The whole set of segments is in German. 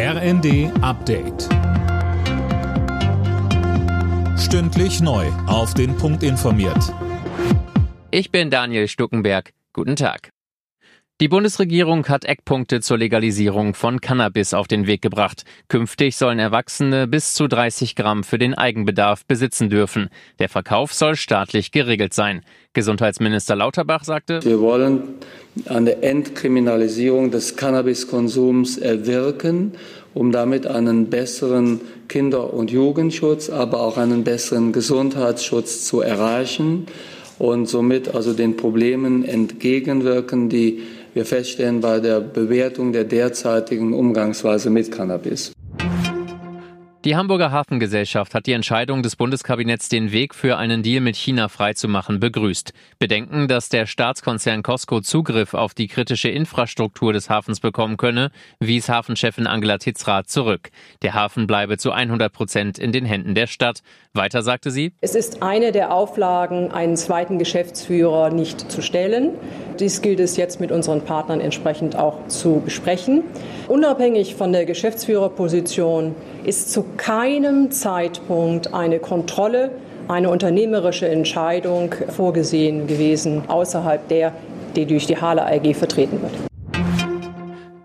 RND Update. Stündlich neu. Auf den Punkt informiert. Ich bin Daniel Stuckenberg. Guten Tag. Die Bundesregierung hat Eckpunkte zur Legalisierung von Cannabis auf den Weg gebracht. Künftig sollen Erwachsene bis zu 30 Gramm für den Eigenbedarf besitzen dürfen. Der Verkauf soll staatlich geregelt sein. Gesundheitsminister Lauterbach sagte, Wir wollen eine Entkriminalisierung des Cannabiskonsums erwirken, um damit einen besseren Kinder- und Jugendschutz, aber auch einen besseren Gesundheitsschutz zu erreichen und somit also den Problemen entgegenwirken, die wir feststellen bei der Bewertung der derzeitigen Umgangsweise mit Cannabis. Die Hamburger Hafengesellschaft hat die Entscheidung des Bundeskabinetts, den Weg für einen Deal mit China freizumachen, begrüßt. Bedenken, dass der Staatskonzern Costco Zugriff auf die kritische Infrastruktur des Hafens bekommen könne, wies Hafenchefin Angela Titzrath zurück. Der Hafen bleibe zu 100 Prozent in den Händen der Stadt. Weiter sagte sie, Es ist eine der Auflagen, einen zweiten Geschäftsführer nicht zu stellen. Dies gilt es jetzt mit unseren Partnern entsprechend auch zu besprechen. Unabhängig von der Geschäftsführerposition ist zu keinem Zeitpunkt eine Kontrolle, eine unternehmerische Entscheidung vorgesehen gewesen, außerhalb der, die durch die Hala AG vertreten wird.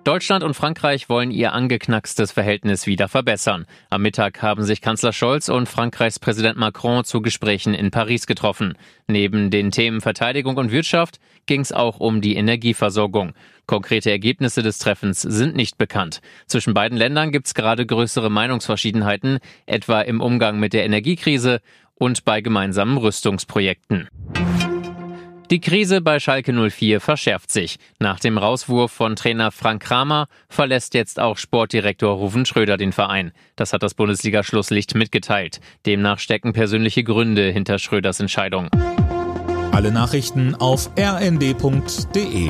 Deutschland und Frankreich wollen ihr angeknackstes Verhältnis wieder verbessern. Am Mittag haben sich Kanzler Scholz und Frankreichs Präsident Macron zu Gesprächen in Paris getroffen. Neben den Themen Verteidigung und Wirtschaft ging es auch um die Energieversorgung. Konkrete Ergebnisse des Treffens sind nicht bekannt. Zwischen beiden Ländern gibt es gerade größere Meinungsverschiedenheiten, etwa im Umgang mit der Energiekrise und bei gemeinsamen Rüstungsprojekten. Die Krise bei Schalke 04 verschärft sich. Nach dem Rauswurf von Trainer Frank Kramer verlässt jetzt auch Sportdirektor Ruven Schröder den Verein. Das hat das Bundesliga-Schlusslicht mitgeteilt. Demnach stecken persönliche Gründe hinter Schröders Entscheidung. Alle Nachrichten auf rnd.de